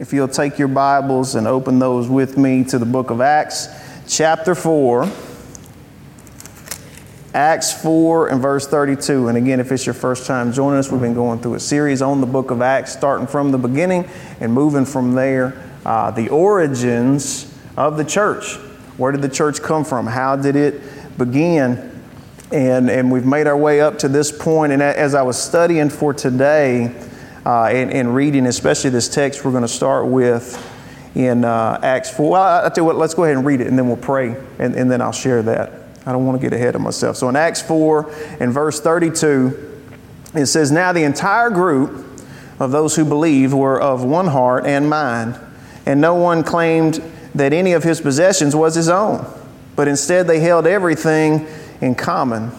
if you'll take your Bibles and open those with me to the book of Acts, chapter 4. Acts 4 and verse 32. And again, if it's your first time joining us, we've been going through a series on the book of Acts, starting from the beginning and moving from there. Uh, the origins of the church. Where did the church come from? How did it begin? And, and we've made our way up to this point. And as I was studying for today uh, and, and reading, especially this text we're going to start with in uh, Acts 4, well, I'll tell you what, let's go ahead and read it and then we'll pray and, and then I'll share that. I don't want to get ahead of myself. So in Acts 4 and verse 32, it says, Now the entire group of those who believed were of one heart and mind, and no one claimed that any of his possessions was his own, but instead they held everything in common.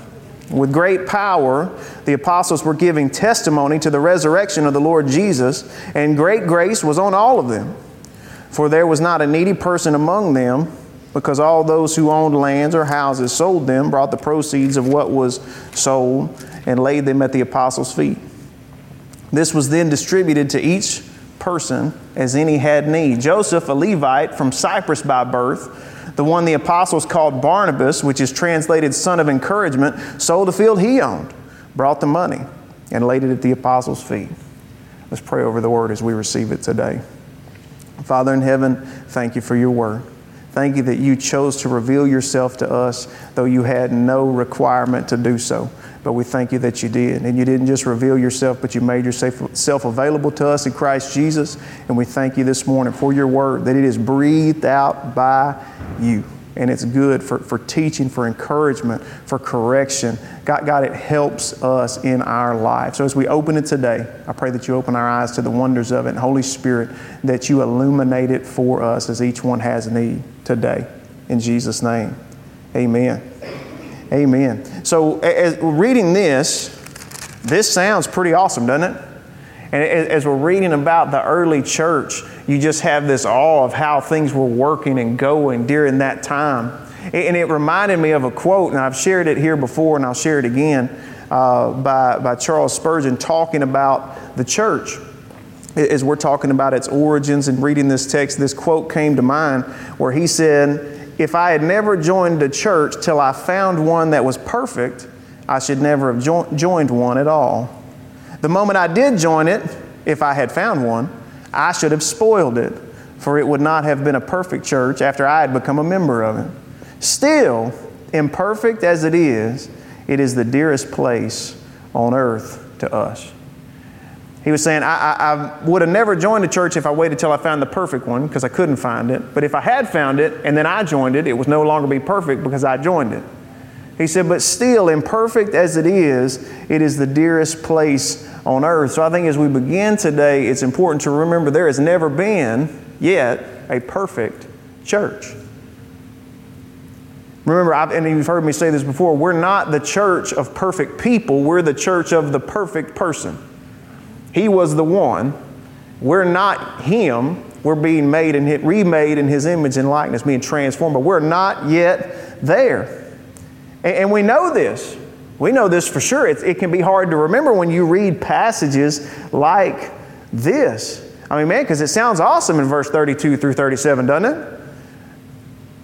With great power, the apostles were giving testimony to the resurrection of the Lord Jesus, and great grace was on all of them. For there was not a needy person among them because all those who owned lands or houses sold them, brought the proceeds of what was sold, and laid them at the apostles' feet. This was then distributed to each person as any had need. Joseph, a Levite from Cyprus by birth, the one the apostles called Barnabas, which is translated son of encouragement, sold a field he owned, brought the money, and laid it at the apostles' feet. Let's pray over the word as we receive it today. Father in heaven, thank you for your word. Thank you that you chose to reveal yourself to us, though you had no requirement to do so. But we thank you that you did. And you didn't just reveal yourself, but you made yourself available to us in Christ Jesus. And we thank you this morning for your word, that it is breathed out by you. And it's good for, for teaching, for encouragement, for correction. God, God, it helps us in our life. So as we open it today, I pray that you open our eyes to the wonders of it. And Holy Spirit, that you illuminate it for us as each one has need today. In Jesus' name, amen. Amen. So, as reading this, this sounds pretty awesome, doesn't it? And as we're reading about the early church, you just have this awe of how things were working and going during that time. And it reminded me of a quote, and I've shared it here before, and I'll share it again, uh, by, by Charles Spurgeon talking about the church as we're talking about its origins and reading this text, this quote came to mind where he said, If I had never joined a church till I found one that was perfect, I should never have jo- joined one at all. The moment I did join it, if I had found one, I should have spoiled it, for it would not have been a perfect church after I had become a member of it. Still, imperfect as it is, it is the dearest place on earth to us. He was saying, I, I, I would have never joined a church if I waited till I found the perfect one because I couldn't find it. But if I had found it and then I joined it, it would no longer be perfect because I joined it. He said, but still, imperfect as it is, it is the dearest place on earth. So I think as we begin today, it's important to remember there has never been yet a perfect church. Remember, I've, and you've heard me say this before, we're not the church of perfect people, we're the church of the perfect person. He was the one. We're not Him. We're being made and remade in His image and likeness, being transformed, but we're not yet there. And, and we know this. We know this for sure. It's, it can be hard to remember when you read passages like this. I mean, man, because it sounds awesome in verse 32 through 37, doesn't it?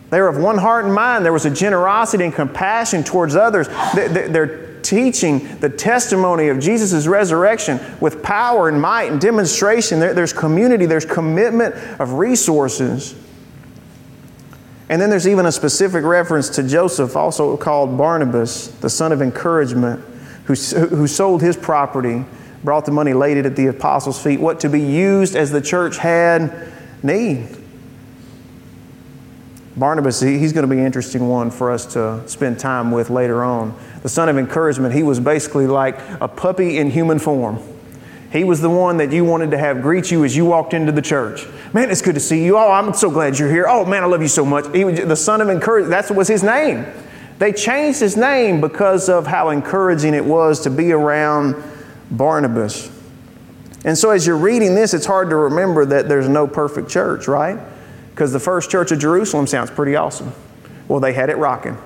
They were of one heart and mind. There was a generosity and compassion towards others. They're teaching the testimony of Jesus' resurrection with power and might and demonstration. There, there's community, there's commitment of resources. And then there's even a specific reference to Joseph, also called Barnabas, the son of encouragement, who, who sold his property, brought the money, laid it at the apostles' feet, what to be used as the church had need. Barnabas, he's going to be an interesting one for us to spend time with later on. The son of encouragement, he was basically like a puppy in human form. He was the one that you wanted to have greet you as you walked into the church. Man, it's good to see you. Oh, I'm so glad you're here. Oh, man, I love you so much. He was the son of encouragement. That was his name. They changed his name because of how encouraging it was to be around Barnabas. And so, as you're reading this, it's hard to remember that there's no perfect church, right? Because the first church of Jerusalem sounds pretty awesome. Well, they had it rocking,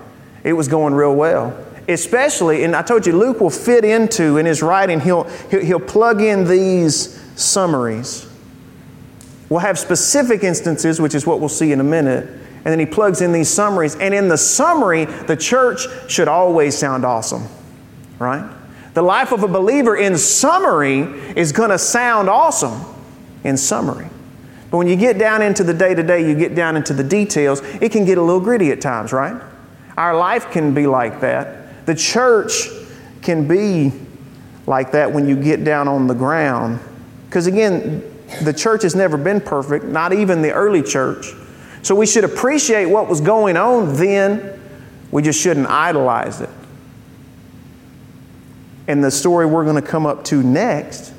it was going real well. Especially, and I told you, Luke will fit into in his writing, he'll, he'll plug in these summaries. We'll have specific instances, which is what we'll see in a minute. And then he plugs in these summaries. And in the summary, the church should always sound awesome, right? The life of a believer in summary is going to sound awesome in summary. But when you get down into the day to day, you get down into the details, it can get a little gritty at times, right? Our life can be like that. The church can be like that when you get down on the ground. Because again, the church has never been perfect, not even the early church. So we should appreciate what was going on then. We just shouldn't idolize it. And the story we're going to come up to next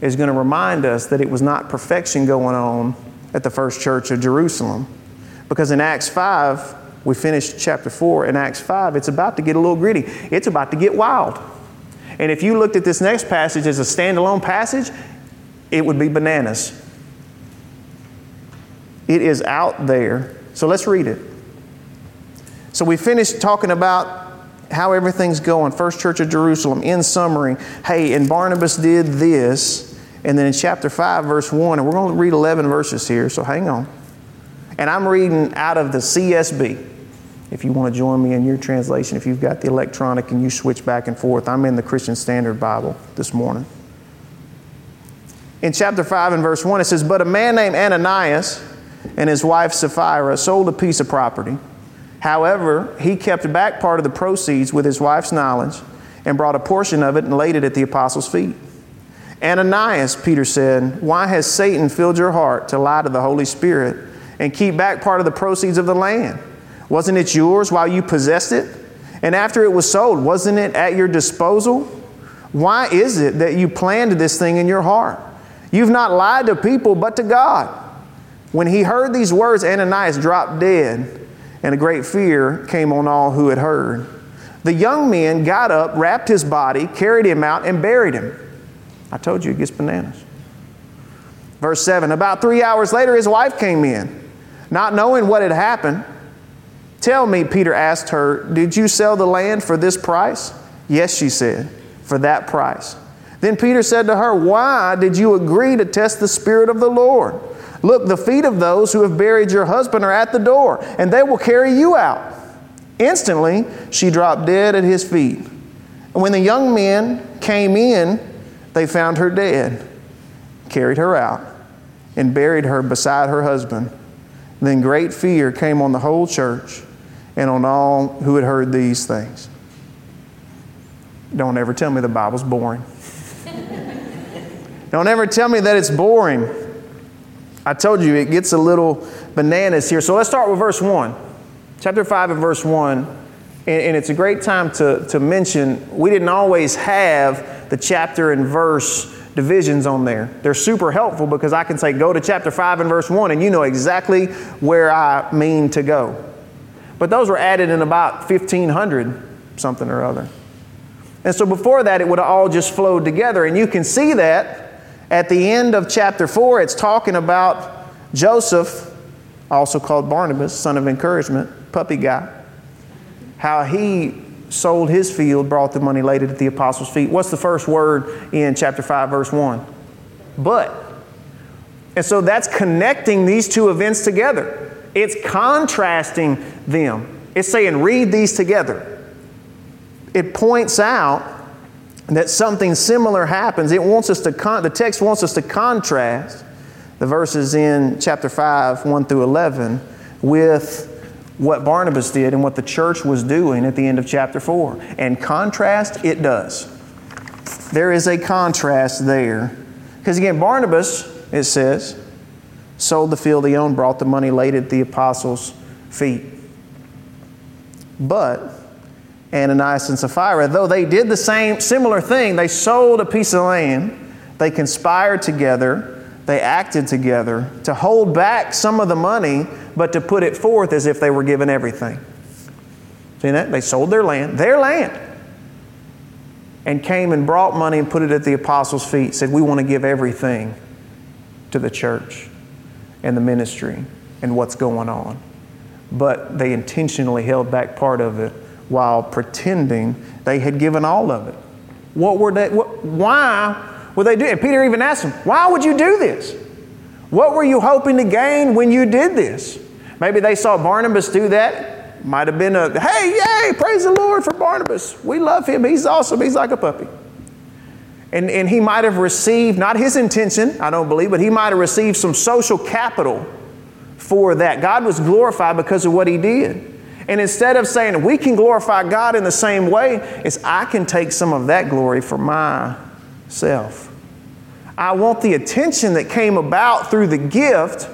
is going to remind us that it was not perfection going on at the first church of Jerusalem. Because in Acts 5, we finished chapter 4. In Acts 5, it's about to get a little gritty, it's about to get wild. And if you looked at this next passage as a standalone passage, it would be bananas. It is out there. So let's read it. So we finished talking about how everything's going. First Church of Jerusalem, in summary, hey, and Barnabas did this. And then in chapter 5, verse 1, and we're going to read 11 verses here, so hang on. And I'm reading out of the CSB. If you want to join me in your translation, if you've got the electronic and you switch back and forth, I'm in the Christian Standard Bible this morning. In chapter 5 and verse 1, it says, But a man named Ananias and his wife Sapphira sold a piece of property. However, he kept back part of the proceeds with his wife's knowledge and brought a portion of it and laid it at the apostles' feet. Ananias, Peter said, Why has Satan filled your heart to lie to the Holy Spirit and keep back part of the proceeds of the land? Wasn't it yours while you possessed it? And after it was sold, wasn't it at your disposal? Why is it that you planned this thing in your heart? You've not lied to people, but to God. When he heard these words, Ananias dropped dead and a great fear came on all who had heard. The young men got up, wrapped his body, carried him out, and buried him. I told you it gets bananas. Verse 7 About three hours later, his wife came in, not knowing what had happened. Tell me, Peter asked her, Did you sell the land for this price? Yes, she said, for that price. Then Peter said to her, Why did you agree to test the Spirit of the Lord? Look, the feet of those who have buried your husband are at the door, and they will carry you out. Instantly, she dropped dead at his feet. And when the young men came in, they found her dead, carried her out, and buried her beside her husband. Then great fear came on the whole church and on all who had heard these things. Don't ever tell me the Bible's boring. Don't ever tell me that it's boring. I told you it gets a little bananas here. So let's start with verse 1. Chapter 5 and verse 1. And, and it's a great time to, to mention we didn't always have the chapter and verse divisions on there. They're super helpful because I can say, go to chapter 5 and verse 1, and you know exactly where I mean to go. But those were added in about 1500 something or other. And so before that, it would have all just flowed together. And you can see that at the end of chapter 4, it's talking about Joseph, also called Barnabas, son of encouragement, puppy guy, how he sold his field, brought the money, laid it at the apostles' feet. What's the first word in chapter 5, verse 1? But. And so that's connecting these two events together. It's contrasting them. It's saying, read these together. It points out that something similar happens. It wants us to con- the text wants us to contrast the verses in chapter 5, 1 through 11, with what Barnabas did and what the church was doing at the end of chapter 4. And contrast, it does. There is a contrast there. Because again, Barnabas, it says, sold the field he owned, brought the money, laid at the apostles' feet. But Ananias and Sapphira, though they did the same similar thing, they sold a piece of land, they conspired together, they acted together to hold back some of the money, but to put it forth as if they were given everything. See that? They sold their land, their land, and came and brought money and put it at the apostles' feet, said, We want to give everything to the church and the ministry and what's going on. But they intentionally held back part of it while pretending they had given all of it. What were they, what, why would they do it? Peter even asked them, Why would you do this? What were you hoping to gain when you did this? Maybe they saw Barnabas do that. Might have been a, hey, yay, praise the Lord for Barnabas. We love him. He's awesome. He's like a puppy. And, and he might have received, not his intention, I don't believe, but he might have received some social capital for that. God was glorified because of what he did. And instead of saying we can glorify God in the same way, it's I can take some of that glory for myself. I want the attention that came about through the gift.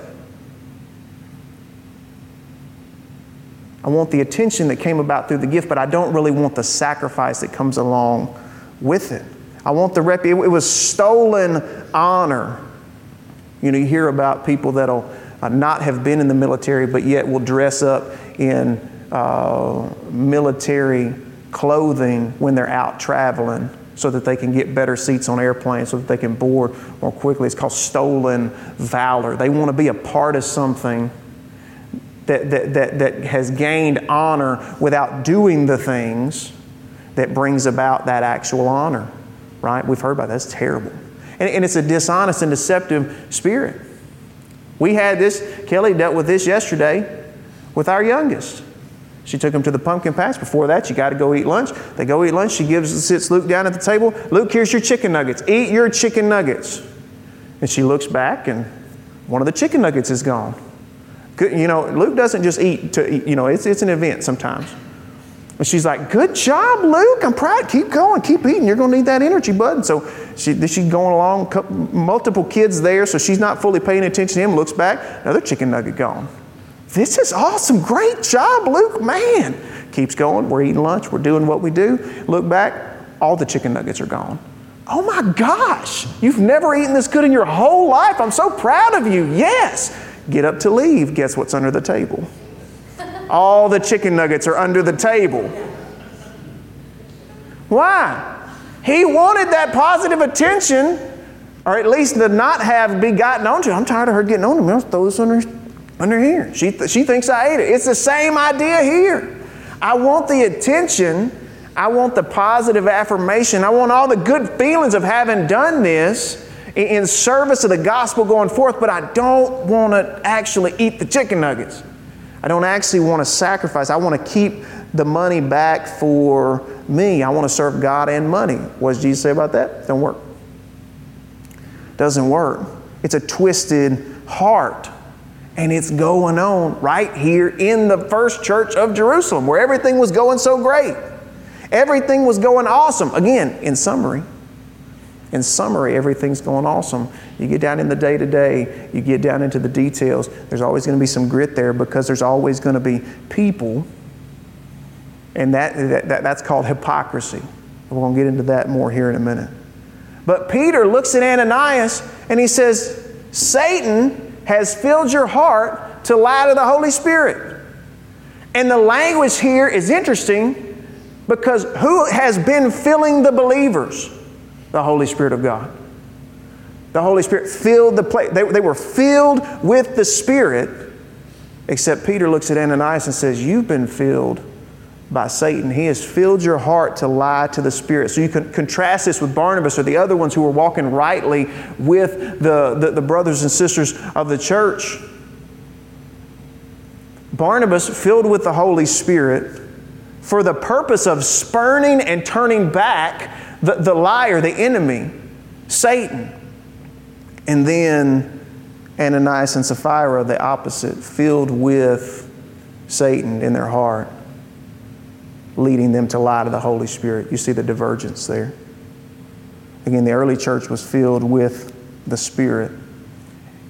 I want the attention that came about through the gift, but I don't really want the sacrifice that comes along with it. I want the rep. It was stolen honor. You know, you hear about people that'll uh, not have been in the military, but yet will dress up in uh, military clothing when they're out traveling so that they can get better seats on airplanes so that they can board more quickly. It's called stolen valor. They want to be a part of something that, that, that, that has gained honor without doing the things that brings about that actual honor, right? We've heard about that. That's terrible. And, and it's a dishonest and deceptive spirit. We had this, Kelly dealt with this yesterday with our youngest. She took him to the pumpkin patch. Before that, you got to go eat lunch. They go eat lunch. She gives sits Luke down at the table. Luke, here's your chicken nuggets. Eat your chicken nuggets. And she looks back, and one of the chicken nuggets is gone. You know, Luke doesn't just eat to eat. You know, it's, it's an event sometimes. And she's like, "Good job, Luke. I'm proud. Keep going. Keep eating. You're going to need that energy, bud." And so she, she's going along. Multiple kids there, so she's not fully paying attention to him. Looks back, another chicken nugget gone. This is awesome. Great job, Luke. Man. Keeps going. We're eating lunch. We're doing what we do. Look back, all the chicken nuggets are gone. Oh my gosh, you've never eaten this good in your whole life. I'm so proud of you. Yes. Get up to leave. Guess what's under the table? All the chicken nuggets are under the table. Why? He wanted that positive attention, or at least to not have be gotten onto. I'm tired of her getting on to me. I'll throw this under under here. She, th- she thinks I ate it. It's the same idea here. I want the attention. I want the positive affirmation. I want all the good feelings of having done this in service of the gospel going forth, but I don't want to actually eat the chicken nuggets. I don't actually want to sacrifice. I want to keep the money back for me. I want to serve God and money. What does Jesus say about that? Don't work. Doesn't work. It's a twisted heart. And it's going on right here in the first church of Jerusalem where everything was going so great. Everything was going awesome. Again, in summary, in summary, everything's going awesome. You get down in the day to day, you get down into the details, there's always going to be some grit there because there's always going to be people, and that, that, that that's called hypocrisy. We're going to get into that more here in a minute. But Peter looks at Ananias and he says, Satan has filled your heart to lie to the Holy Spirit. And the language here is interesting because who has been filling the believers? The Holy Spirit of God. The Holy Spirit filled the place. They, they were filled with the Spirit, except Peter looks at Ananias and says, You've been filled by Satan. He has filled your heart to lie to the Spirit. So you can contrast this with Barnabas or the other ones who were walking rightly with the, the, the brothers and sisters of the church. Barnabas, filled with the Holy Spirit, for the purpose of spurning and turning back the, the liar, the enemy, Satan. And then Ananias and Sapphira, the opposite, filled with Satan in their heart leading them to lie to the Holy Spirit. You see the divergence there. Again, the early church was filled with the Spirit.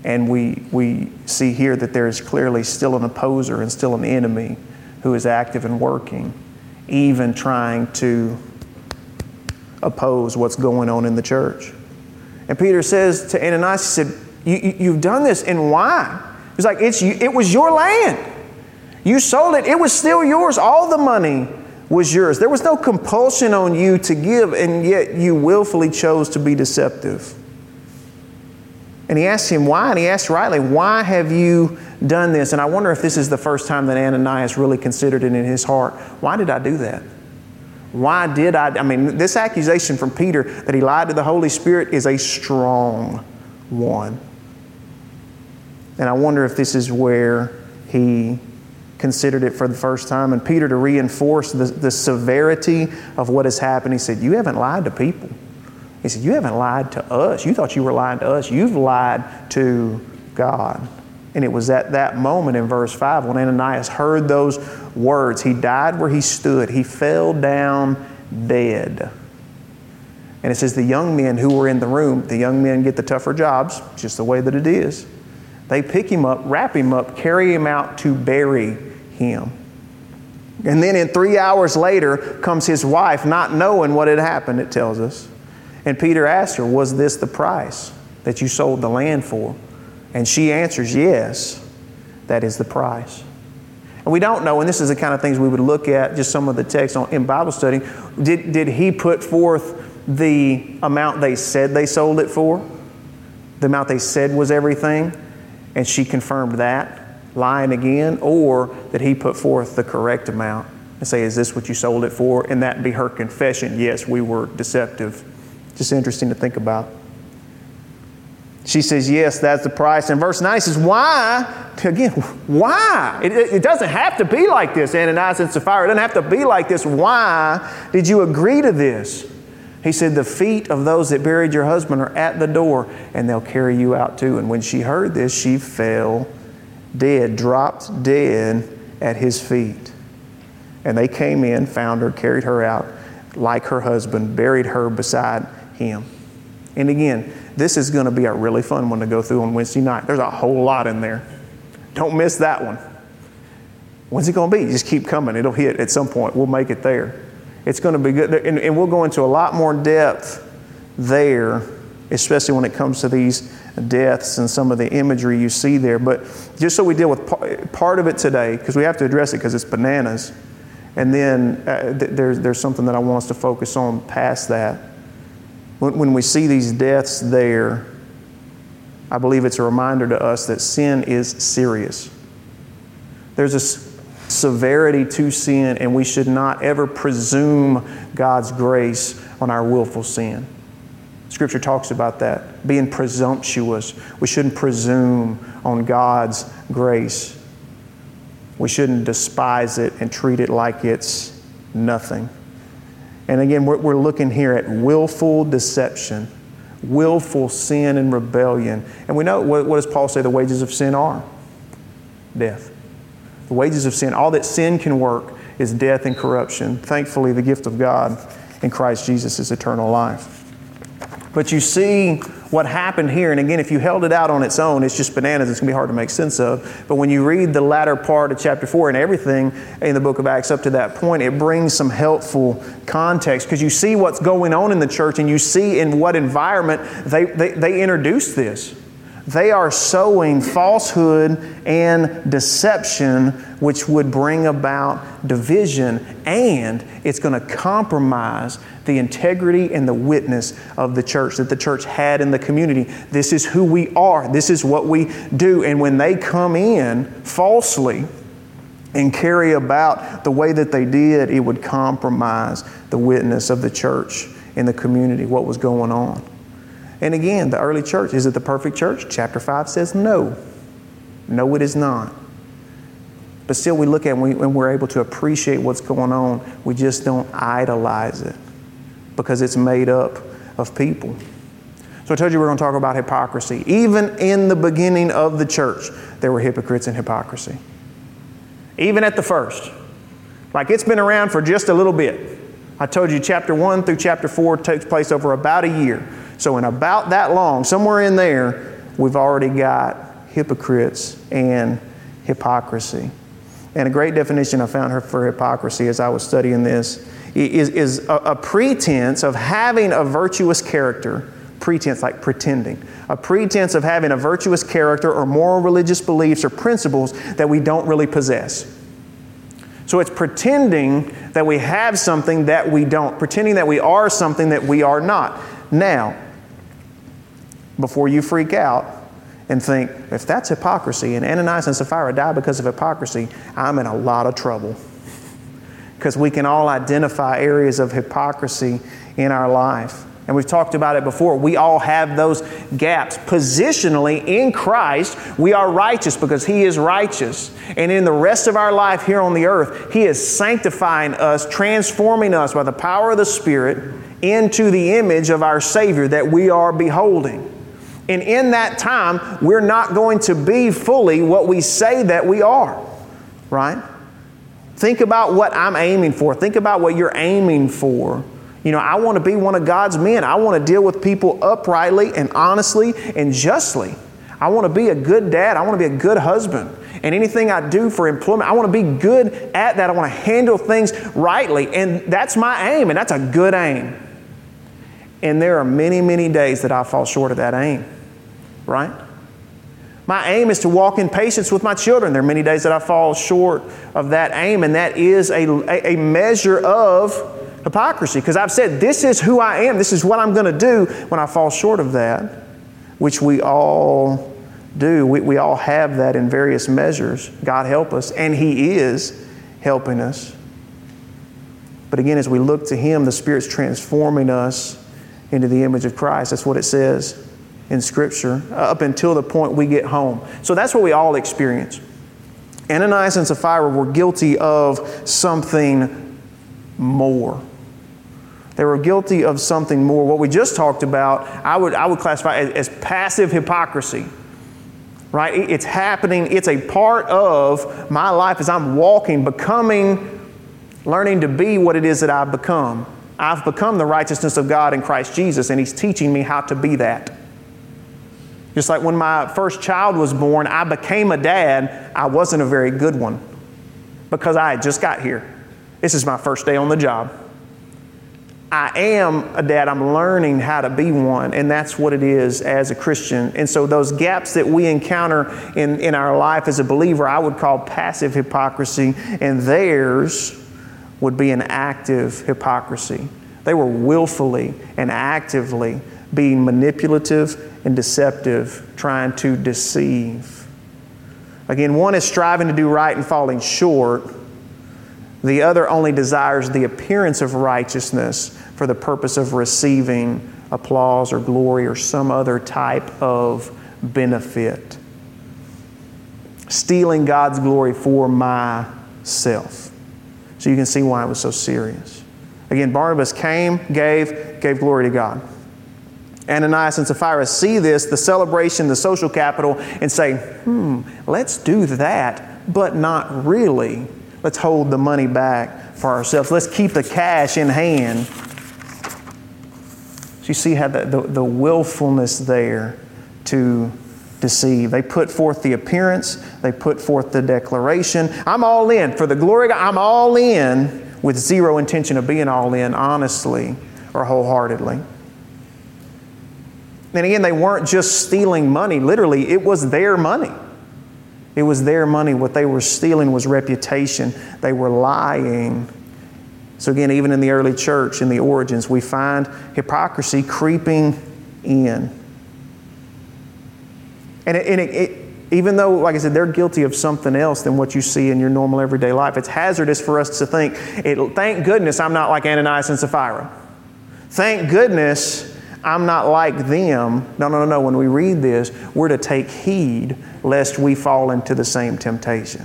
And we, we see here that there is clearly still an opposer and still an enemy who is active and working, even trying to oppose what's going on in the church. And Peter says to Ananias, he said, you, have done this, and why? He's like, it's, it was your land. You sold it, it was still yours. All the money was yours. There was no compulsion on you to give, and yet you willfully chose to be deceptive. And he asked him why, and he asked rightly, Why have you done this? And I wonder if this is the first time that Ananias really considered it in his heart. Why did I do that? Why did I? I mean, this accusation from Peter that he lied to the Holy Spirit is a strong one. And I wonder if this is where he considered it for the first time. And Peter, to reinforce the, the severity of what has happened, he said, You haven't lied to people. He said, You haven't lied to us. You thought you were lying to us. You've lied to God. And it was at that moment in verse 5 when Ananias heard those words, he died where he stood. He fell down dead. And it says the young men who were in the room, the young men get the tougher jobs, just the way that it is. They pick him up, wrap him up, carry him out to bury him. And then in three hours later comes his wife, not knowing what had happened, it tells us. And Peter asked her, Was this the price that you sold the land for? And she answers, Yes, that is the price. And we don't know, and this is the kind of things we would look at, just some of the text on, in Bible study. Did, did he put forth the amount they said they sold it for? The amount they said was everything? And she confirmed that, lying again? Or that he put forth the correct amount and say, Is this what you sold it for? And that be her confession, Yes, we were deceptive. Just interesting to think about. She says, Yes, that's the price. And verse 9 says, Why? Again, why? It, it, doesn't have to be like this, Ananias and Sapphira. It doesn't have to be like this. Why did you agree to this? He said, The feet of those that buried your husband are at the door, and they'll carry you out too. And when she heard this, she fell dead, dropped dead at his feet. And they came in, found her, carried her out like her husband, buried her beside him. And again, this is going to be a really fun one to go through on Wednesday night. There's a whole lot in there. Don't miss that one. When's it going to be? Just keep coming. It'll hit at some point. We'll make it there. It's going to be good. And, and we'll go into a lot more depth there, especially when it comes to these deaths and some of the imagery you see there. But just so we deal with part of it today, because we have to address it because it's bananas. And then uh, th- there's, there's something that I want us to focus on past that. When, when we see these deaths there, I believe it's a reminder to us that sin is serious. There's a severity to sin, and we should not ever presume God's grace on our willful sin. Scripture talks about that, being presumptuous. We shouldn't presume on God's grace. We shouldn't despise it and treat it like it's nothing. And again, we're, we're looking here at willful deception, willful sin and rebellion. And we know what, what does Paul say the wages of sin are? Death. The wages of sin, all that sin can work, is death and corruption. Thankfully, the gift of God in Christ Jesus is eternal life. But you see what happened here, and again, if you held it out on its own, it's just bananas. It's going to be hard to make sense of. But when you read the latter part of chapter 4 and everything in the book of Acts up to that point, it brings some helpful context because you see what's going on in the church and you see in what environment they, they, they introduced this. They are sowing falsehood and deception, which would bring about division, and it's going to compromise the integrity and the witness of the church that the church had in the community. This is who we are, this is what we do. And when they come in falsely, and carry about the way that they did, it would compromise the witness of the church in the community, what was going on. And again, the early church, is it the perfect church? Chapter 5 says no. No, it is not. But still, we look at it and we're able to appreciate what's going on. We just don't idolize it because it's made up of people. So I told you we're going to talk about hypocrisy. Even in the beginning of the church, there were hypocrites and hypocrisy. Even at the first. Like it's been around for just a little bit. I told you chapter 1 through chapter 4 takes place over about a year. So, in about that long, somewhere in there, we've already got hypocrites and hypocrisy. And a great definition I found for hypocrisy as I was studying this is, is a, a pretense of having a virtuous character, pretense like pretending, a pretense of having a virtuous character or moral religious beliefs or principles that we don't really possess. So it's pretending that we have something that we don't, pretending that we are something that we are not. Now, before you freak out and think, if that's hypocrisy and Ananias and Sapphira die because of hypocrisy, I'm in a lot of trouble. Because we can all identify areas of hypocrisy in our life. And we've talked about it before. We all have those gaps. Positionally, in Christ, we are righteous because He is righteous. And in the rest of our life here on the earth, He is sanctifying us, transforming us by the power of the Spirit into the image of our Savior that we are beholding. And in that time, we're not going to be fully what we say that we are, right? Think about what I'm aiming for. Think about what you're aiming for. You know, I want to be one of God's men. I want to deal with people uprightly and honestly and justly. I want to be a good dad. I want to be a good husband. And anything I do for employment, I want to be good at that. I want to handle things rightly. And that's my aim, and that's a good aim. And there are many, many days that I fall short of that aim, right? My aim is to walk in patience with my children. There are many days that I fall short of that aim, and that is a, a, measure of hypocrisy because I've said, This is who I am, this is what I'm going to do when I fall short of that, which we all do. We, we all have that in various measures. God help us, and He is helping us. But again, as we look to Him, the Spirit's transforming us into the image of Christ. That's what it says in Scripture, up until the point we get home. So that's what we all experience. Ananias and Sapphira were guilty of something more. They were guilty of something more. What we just talked about, I would, I would classify as, as passive hypocrisy. Right? It's happening, it's a part of my life as I'm walking, becoming, learning to be what it is that I've become. I've become the righteousness of God in Christ Jesus, and He's teaching me how to be that. Just like when my first child was born, I became a dad. I wasn't a very good one because I had just got here. This is my first day on the job. I am a dad. I'm learning how to be one, and that's what it is as a Christian. And so, those gaps that we encounter in, in our life as a believer, I would call passive hypocrisy, and theirs would be an active hypocrisy. They were willfully and actively being manipulative and deceptive, trying to deceive. Again, one is striving to do right and falling short. The other only desires the appearance of righteousness for the purpose of receiving applause or glory or some other type of benefit. Stealing God's glory for myself. So you can see why it was so serious. Again, Barnabas came, gave, gave glory to God. Ananias and Sapphira see this, the celebration, the social capital, and say, hmm, let's do that, but not really. Let's hold the money back for ourselves. Let's keep the cash in hand so you see how the, the, the willfulness there to deceive. They put forth the appearance, they put forth the declaration. I'm all in. For the glory God, I'm all in with zero intention of being all in, honestly or wholeheartedly. And again, they weren't just stealing money. Literally, it was their money. It was their money. What they were stealing was reputation. They were lying so, again, even in the early church, in the origins, we find hypocrisy creeping in. And, it, and it, it, even though, like I said, they're guilty of something else than what you see in your normal everyday life, it's hazardous for us to think, thank goodness I'm not like Ananias and Sapphira. Thank goodness I'm not like them. No, no, no, no. When we read this, we're to take heed lest we fall into the same temptation.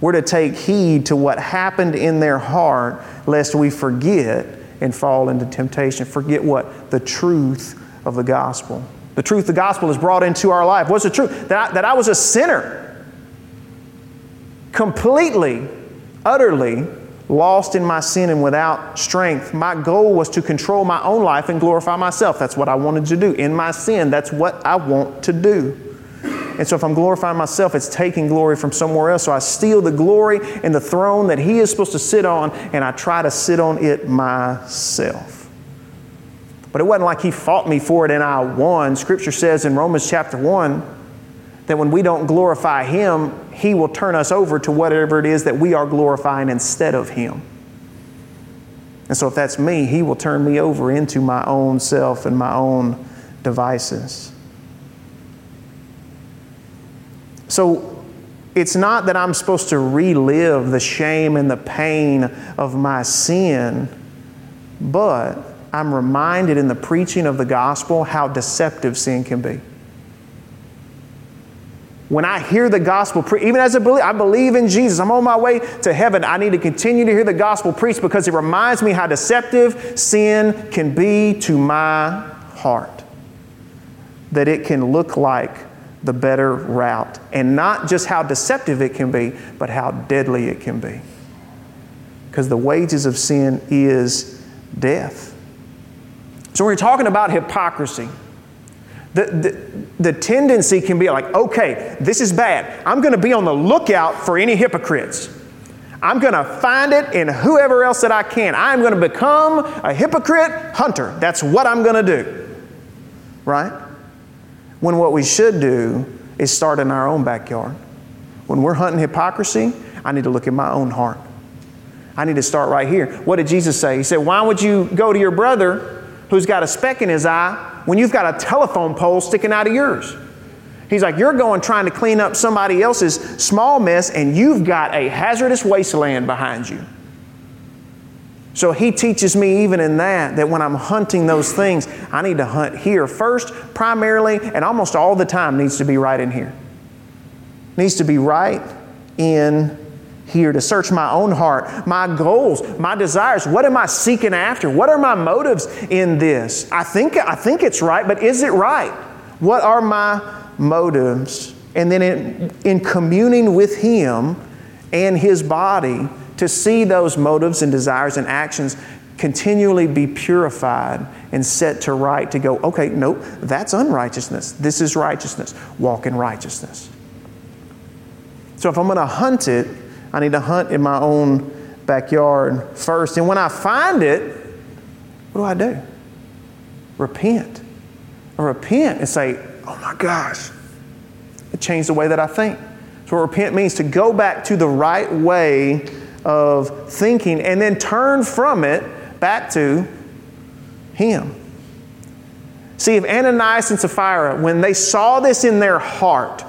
We're to take heed to what happened in their heart, lest we forget and fall into temptation. Forget what? The truth of the gospel. The truth the gospel is brought into our life. What's the truth? That I, that I was a sinner. Completely, utterly lost in my sin and without strength. My goal was to control my own life and glorify myself. That's what I wanted to do. In my sin, that's what I want to do. And so if I'm glorifying myself, it's taking glory from somewhere else. So I steal the glory and the throne that He is supposed to sit on, and I try to sit on it myself. But it wasn't like He fought me for it and I won. Scripture says in Romans chapter 1 that when we don't glorify Him, He will turn us over to whatever it is that we are glorifying instead of Him. And so if that's me, He will turn me over into my own self and my own devices. So it's not that I'm supposed to relive the shame and the pain of my sin, but I'm reminded in the preaching of the gospel how deceptive sin can be. When I hear the gospel, pre- even as a believer, I believe in Jesus. I'm on my way to heaven. I need to continue to hear the gospel preached because it reminds me how deceptive sin can be to my heart. That it can look like the better route. And not just how deceptive it can be, but how deadly it can be. Because the wages of sin is death. So, when we're talking about hypocrisy, the, the, the, tendency can be like, okay, this is bad. I'm going to be on the lookout for any hypocrites. I'm going to find it in whoever else that I can. I'm going to become a hypocrite hunter. That's what I'm going to do. Right? When what we should do is start in our own backyard. When we're hunting hypocrisy, I need to look at my own heart. I need to start right here. What did Jesus say? He said, Why would you go to your brother who's got a speck in his eye when you've got a telephone pole sticking out of yours. He's like, You're going trying to clean up somebody else's small mess, and you've got a hazardous wasteland behind you. So he teaches me, even in that, that when I'm hunting those things, I need to hunt here first, primarily, and almost all the time needs to be right in here. Needs to be right in here to search my own heart, my goals, my desires. What am I seeking after? What are my motives in this? I think, I think it's right, but is it right? What are my motives? And then in, in communing with Him and His body to see those motives and desires and actions continually be purified and set to right to go, okay, nope, that's unrighteousness. This is righteousness. Walk in righteousness. So if I'm going to hunt it, I need to hunt in my own backyard first. And when I find it, what do I do? Repent. I repent and say, oh my gosh, it changed the way that I think. So, what repent means to go back to the right way of thinking and then turn from it back to Him. See, if Ananias and Sapphira, when they saw this in their heart,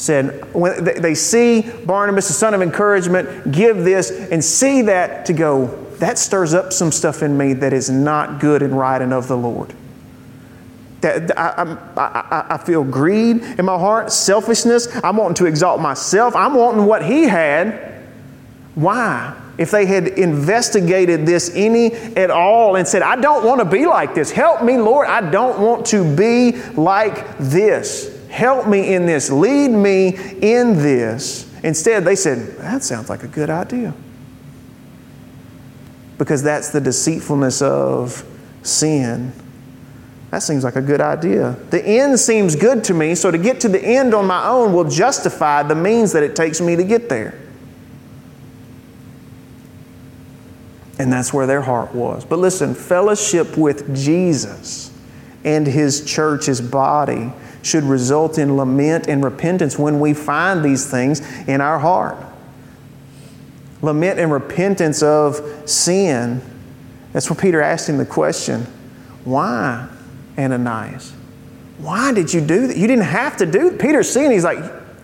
said, when they see Barnabas, the son of encouragement, give this and see that to go, that stirs up some stuff in me that is not good and right and of the Lord. That I, I, I, feel greed in my heart, selfishness. I'm wanting to exalt myself. I'm wanting what he had. Why? If they had investigated this any at all and said, I don't want to be like this. Help me, Lord. I don't want to be like this. Help me in this. Lead me in this. Instead, they said, That sounds like a good idea. Because that's the deceitfulness of sin. That seems like a good idea. The end seems good to me, so to get to the end on my own will justify the means that it takes me to get there. And that's where their heart was. But listen, fellowship with Jesus and His church, His body, should result in lament and repentance when we find these things in our heart. Lament and repentance of sin. That's where Peter asked him the question why, Ananias? Why did you do that? You didn't have to do Peter's seeing, he's like,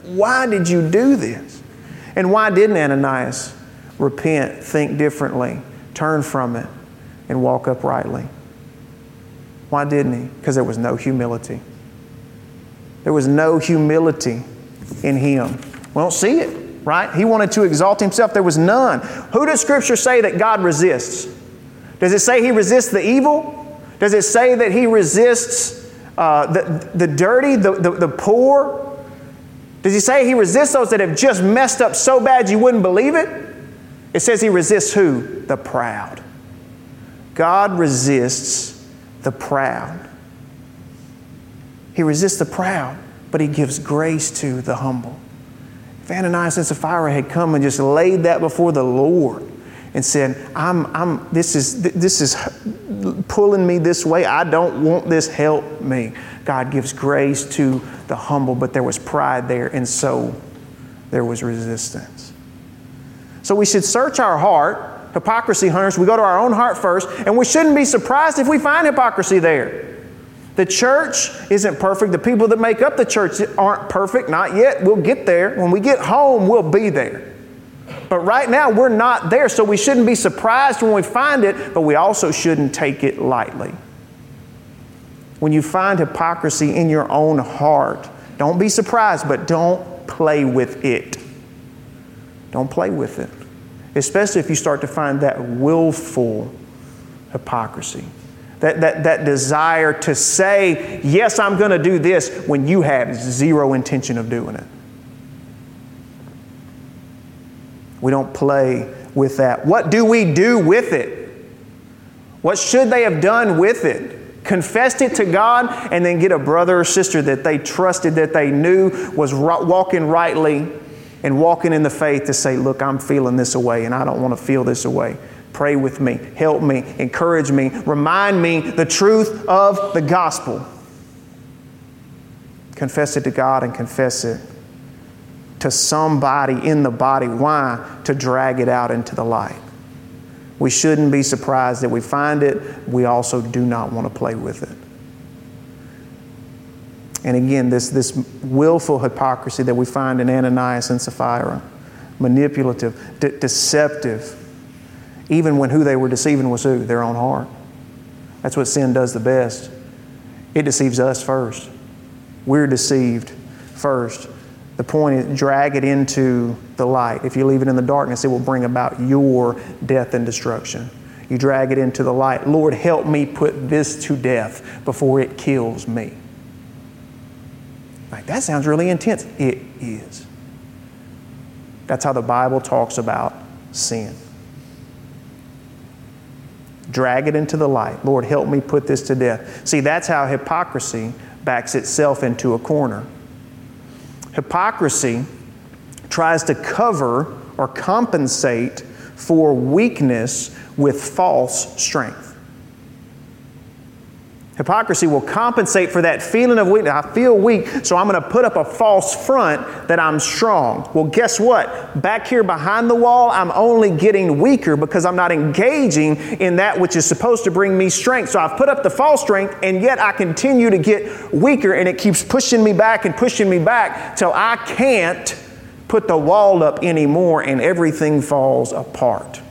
why did you do this? And why didn't Ananias repent, think differently, turn from it, and walk uprightly? Why didn't he? Because there was no humility. There was no humility in him. We don't see it, right? He wanted to exalt himself. There was none. Who does Scripture say that God resists? Does it say he resists the evil? Does it say that he resists uh, the, the dirty, the, the, the poor? Does he say he resists those that have just messed up so bad you wouldn't believe it? It says he resists who? The proud. God resists the proud. He resists the proud, but he gives grace to the humble. If Ananias and Sapphira had come and just laid that before the Lord and said, I'm, I'm, this, is, this is pulling me this way. I don't want this. Help me. God gives grace to the humble, but there was pride there, and so there was resistance. So we should search our heart, hypocrisy hunters. We go to our own heart first, and we shouldn't be surprised if we find hypocrisy there. The church isn't perfect. The people that make up the church aren't perfect, not yet. We'll get there. When we get home, we'll be there. But right now, we're not there, so we shouldn't be surprised when we find it, but we also shouldn't take it lightly. When you find hypocrisy in your own heart, don't be surprised, but don't play with it. Don't play with it, especially if you start to find that willful hypocrisy. That, that, that desire to say, yes, I'm going to do this when you have zero intention of doing it. We don't play with that. What do we do with it? What should they have done with it? Confessed it to God and then get a brother or sister that they trusted, that they knew was walking rightly and walking in the faith to say, Look, I'm feeling this away and I don't want to feel this away. Pray with me, help me, encourage me, remind me the truth of the gospel. Confess it to God and confess it to somebody in the body. Why? To drag it out into the light. We shouldn't be surprised that we find it. We also do not want to play with it. And again, this, this willful hypocrisy that we find in Ananias and Sapphira manipulative, de- deceptive, even when who they were deceiving was who? Their own heart. That's what sin does the best. It deceives us first. We're deceived first. The point is, drag it into the light. If you leave it in the darkness, it will bring about your death and destruction. You drag it into the light. Lord, help me put this to death before it kills me. Like, that sounds really intense. It is. That's how the Bible talks about sin drag it into the light. Lord, help me put this to death. See, that's how hypocrisy backs itself into a corner. Hypocrisy tries to cover or compensate for weakness with false strength. Hypocrisy will compensate for that feeling of weakness. I feel weak, so I'm going to put up a false front that I'm strong. Well, guess what? Back here behind the wall, I'm only getting weaker because I'm not engaging in that which is supposed to bring me strength. So I've put up the false strength, and yet I continue to get weaker, and it keeps pushing me back and pushing me back till I can't put the wall up anymore, and everything falls apart.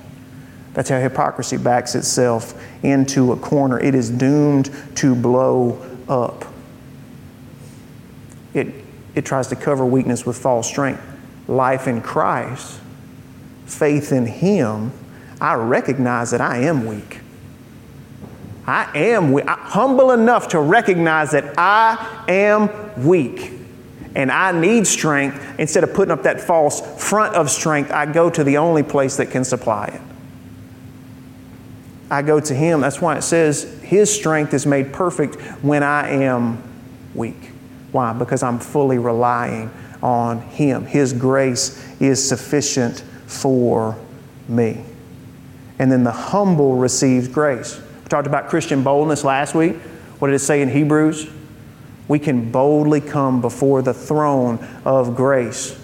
That's how hypocrisy backs itself into a corner. It is doomed to blow up. It, it tries to cover weakness with false strength. Life in Christ, faith in Him, I recognize that I am weak. I am weak. I'm humble enough to recognize that I am weak and I need strength. Instead of putting up that false front of strength, I go to the only place that can supply it. I go to Him. That's why it says His strength is made perfect when I am weak. Why? Because I'm fully relying on Him. His grace is sufficient for me. And then the humble receives grace. We talked about Christian boldness last week. What did it say in Hebrews? We can boldly come before the throne of grace.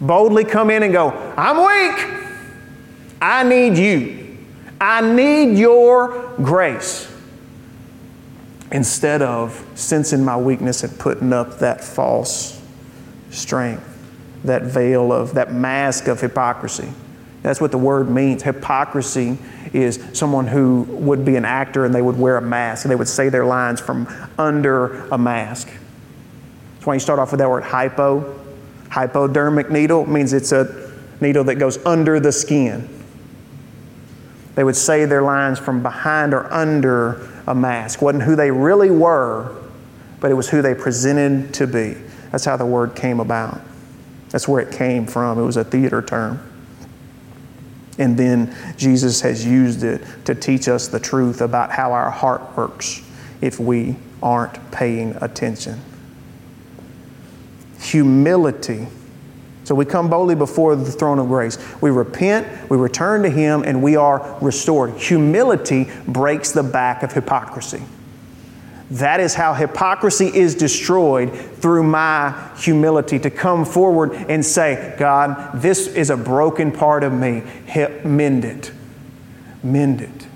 Boldly come in and go, I'm weak. I need you. I need your grace. Instead of sensing my weakness and putting up that false strength, that veil of, that mask of hypocrisy. That's what the word means. Hypocrisy is someone who would be an actor and they would wear a mask and they would say their lines from under a mask. That's why you start off with that word hypo. Hypodermic needle means it's a needle that goes under the skin. They would say their lines from behind or under a mask. Wasn't who they really were, but it was who they presented to be. That's how the word came about. That's where it came from. It was a theater term. And then Jesus has used it to teach us the truth about how our heart works if we aren't paying attention. Humility so we come boldly before the throne of grace. We repent, we return to Him, and we are restored. Humility breaks the back of hypocrisy. That is how hypocrisy is destroyed through my humility to come forward and say, God, this is a broken part of me. Mend it. Mend it.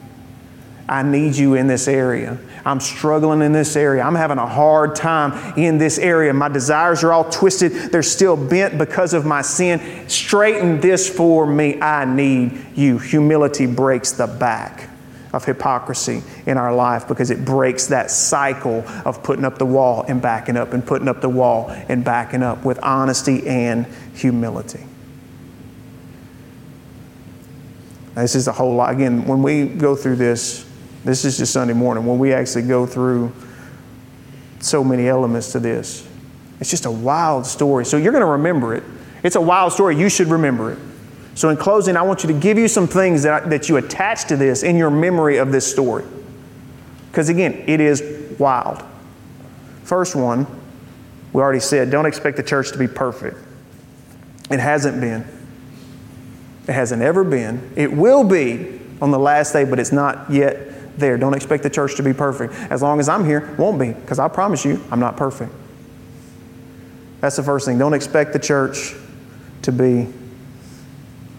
I need you in this area. I'm struggling in this area. I'm having a hard time in this area. My desires are all twisted. They're still bent because of my sin. Straighten this for me. I need you. Humility breaks the back of hypocrisy in our life because it breaks that cycle of putting up the wall and backing up and putting up the wall and backing up with honesty and humility. This is a whole lot. Again, when we go through this, this is just Sunday morning, when we actually go through so many elements to this, it's just a wild story. So you're going to remember it. It's a wild story. You should remember it. So, in closing, I want you to give you some things that, that you attach to this in your memory of this story. Because again, it is wild. First one, we already said, don't expect the church to be perfect. It hasn't been. It hasn't ever been. It will be on the last day, but it's not yet there. Don't expect the church to be perfect. As long as I'm here, won't be, because I promise you, I'm not perfect. That's the first thing. Don't expect the church to be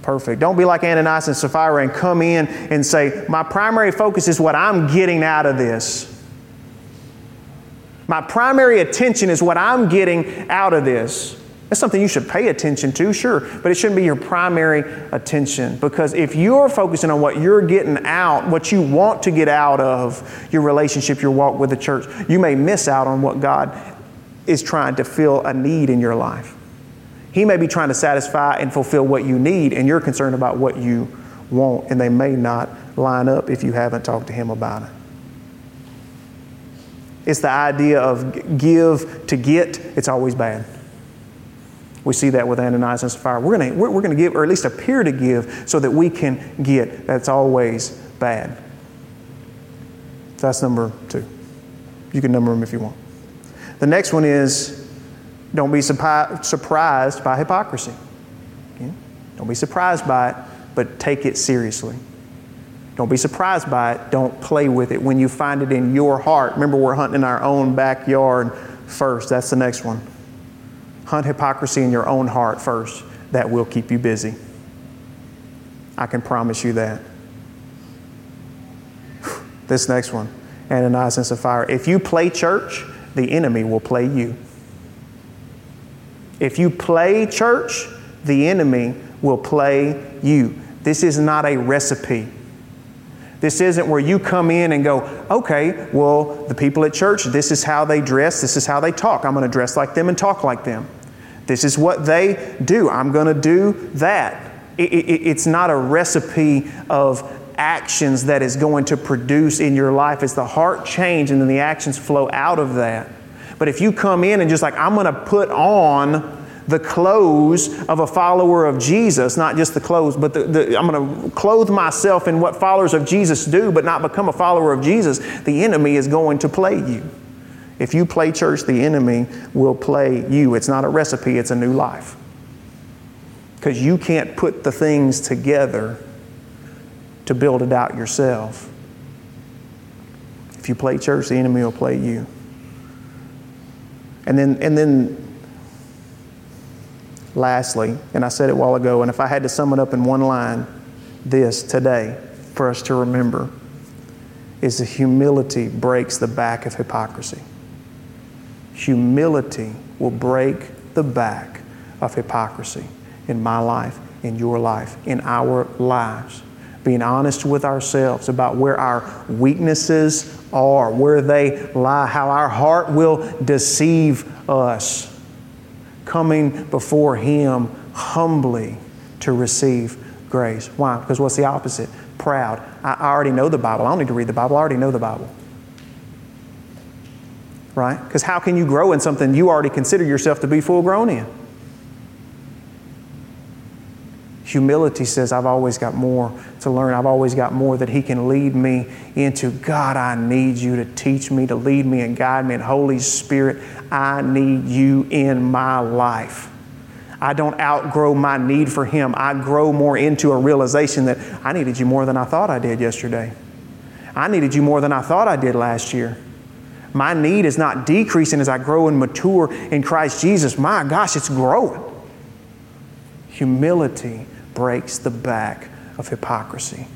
perfect. Don't be like Ananias and Sapphira and come in and say, My primary focus is what I'm getting out of this. My primary attention is what I'm getting out of this. That's something you should pay attention to, sure, but it shouldn't be your primary attention. Because if you're focusing on what you're getting out, what you want to get out of your relationship, your walk with the church, you may miss out on what God is trying to fill a need in your life. He may be trying to satisfy and fulfill what you need, and you're concerned about what you want, and they may not line up if you haven't talked to Him about it. It's the idea of give to get, it's always bad. We see that with Ananias and Sapphira. We're going we're, we're to give, or at least appear to give, so that we can get. That's always bad. That's number two. You can number them if you want. The next one is don't be surprised by hypocrisy. Okay? Don't be surprised by it, but take it seriously. Don't be surprised by it. Don't play with it. When you find it in your heart, remember we're hunting in our own backyard first. That's the next one. Hunt hypocrisy in your own heart first. That will keep you busy. I can promise you that. This next one, Ananias and Sapphira. If you play church, the enemy will play you. If you play church, the enemy will play you. This is not a recipe. This isn't where you come in and go, okay, well, the people at church, this is how they dress, this is how they talk. I'm going to dress like them and talk like them. This is what they do. I'm going to do that. It, it, it's not a recipe of actions that is going to produce in your life. It's the heart change and then the actions flow out of that. But if you come in and just like, I'm going to put on the clothes of a follower of Jesus, not just the clothes, but the, the, I'm going to clothe myself in what followers of Jesus do, but not become a follower of Jesus, the enemy is going to play you. If you play church, the enemy will play you. It's not a recipe, it's a new life. Because you can't put the things together to build it out yourself. If you play church, the enemy will play you. And then, and then lastly, and I said it a while ago, and if I had to sum it up in one line, this today for us to remember is that humility breaks the back of hypocrisy. Humility will break the back of hypocrisy in my life, in your life, in our lives. Being honest with ourselves about where our weaknesses are, where they lie, how our heart will deceive us. Coming before Him humbly to receive grace. Why? Because what's the opposite? Proud. I already know the Bible. I don't need to read the Bible. I already know the Bible right? Because how can you grow in something you already consider yourself to be full grown in? Humility says, I've always got more to learn. I've always got more that He can lead me into. God, I need you to teach me, to lead me and guide me. And Holy Spirit, I need you in my life. I don't outgrow my need for Him. I grow more into a realization that I needed you more than I thought I did yesterday. I needed you more than I thought I did last year. My need is not decreasing as I grow and mature in Christ Jesus. My gosh, it's growing. Humility breaks the back of hypocrisy.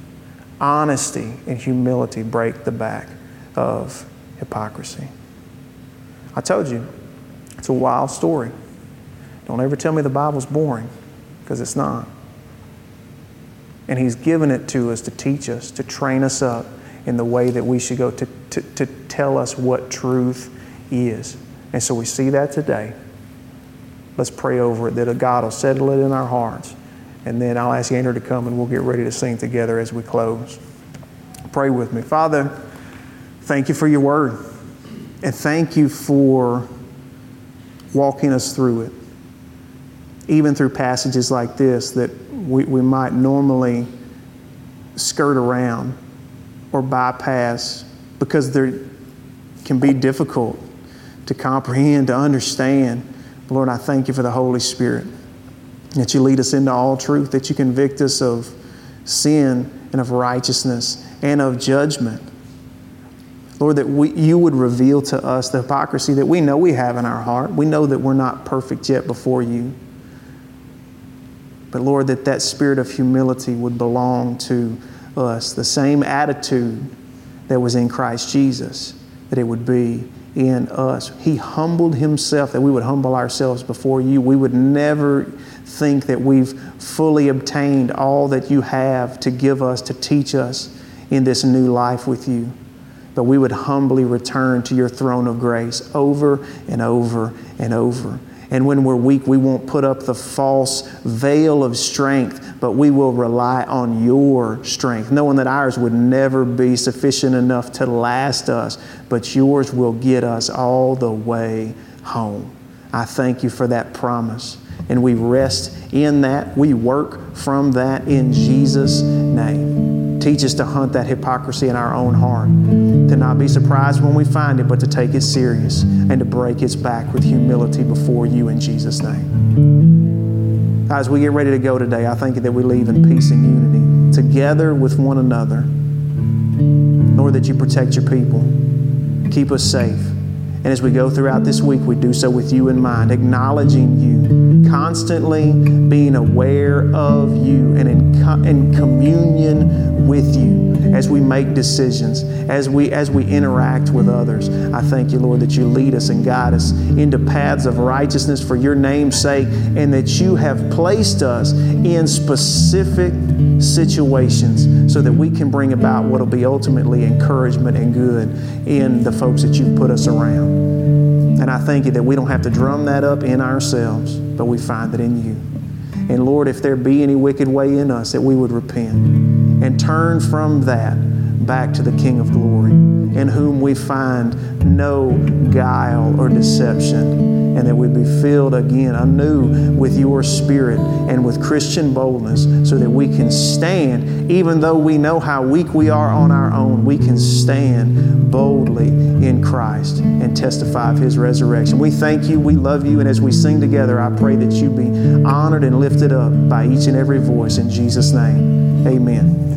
Honesty and humility break the back of hypocrisy. I told you, it's a wild story. Don't ever tell me the Bible's boring, because it's not. And He's given it to us to teach us, to train us up in the way that we should go, to, to, to tell us what truth is. And so we see that today. Let's pray over it that God will settle it in our hearts. And then I'll ask Andrew to come and we'll get ready to sing together as we close. Pray with me. Father, thank you for your word. And thank you for walking us through it. Even through passages like this that we, we might normally skirt around or bypass because they can be difficult to comprehend, to understand. Lord, I thank you for the Holy Spirit, that you lead us into all truth, that you convict us of sin and of righteousness and of judgment. Lord, that we, you would reveal to us the hypocrisy that we know we have in our heart. We know that we're not perfect yet before you. But Lord, that that spirit of humility would belong to us, the same attitude that was in Christ Jesus, that it would be in us. He humbled himself that we would humble ourselves before you. We would never think that we've fully obtained all that you have to give us, to teach us in this new life with you. But we would humbly return to your throne of grace over and over and over. And when we're weak, we won't put up the false veil of strength, but we will rely on your strength, knowing that ours would never be sufficient enough to last us, but yours will get us all the way home. I thank you for that promise. And we rest in that. We work from that in Jesus' name. Teach us to hunt that hypocrisy in our own heart, to not be surprised when we find it, but to take it serious and to break its back with humility before you in Jesus' name. As we get ready to go today, I thank you that we leave in peace and unity, together with one another. Lord, that you protect your people, keep us safe. And as we go throughout this week, we do so with you in mind, acknowledging you, constantly being aware of you and in, co- in communion with you as we make decisions, as we as we interact with others. I thank you, Lord, that you lead us and guide us into paths of righteousness for your name's sake, and that you have placed us in specific situations so that we can bring about what will be ultimately encouragement and good in the folks that you've put us around. And I thank you that we don't have to drum that up in ourselves, but we find it in you. And Lord, if there be any wicked way in us, that we would repent and turn from that back to the King of glory, in whom we find no guile or deception, and that we be filled again anew with your Spirit and with Christian boldness, so that we can stand, even though we know how weak we are on our own, we can stand boldly in Christ and testify of His resurrection. We thank you, we love you, and as we sing together, I pray that you be honored and lifted up by each and every voice in Jesus' name. Amen.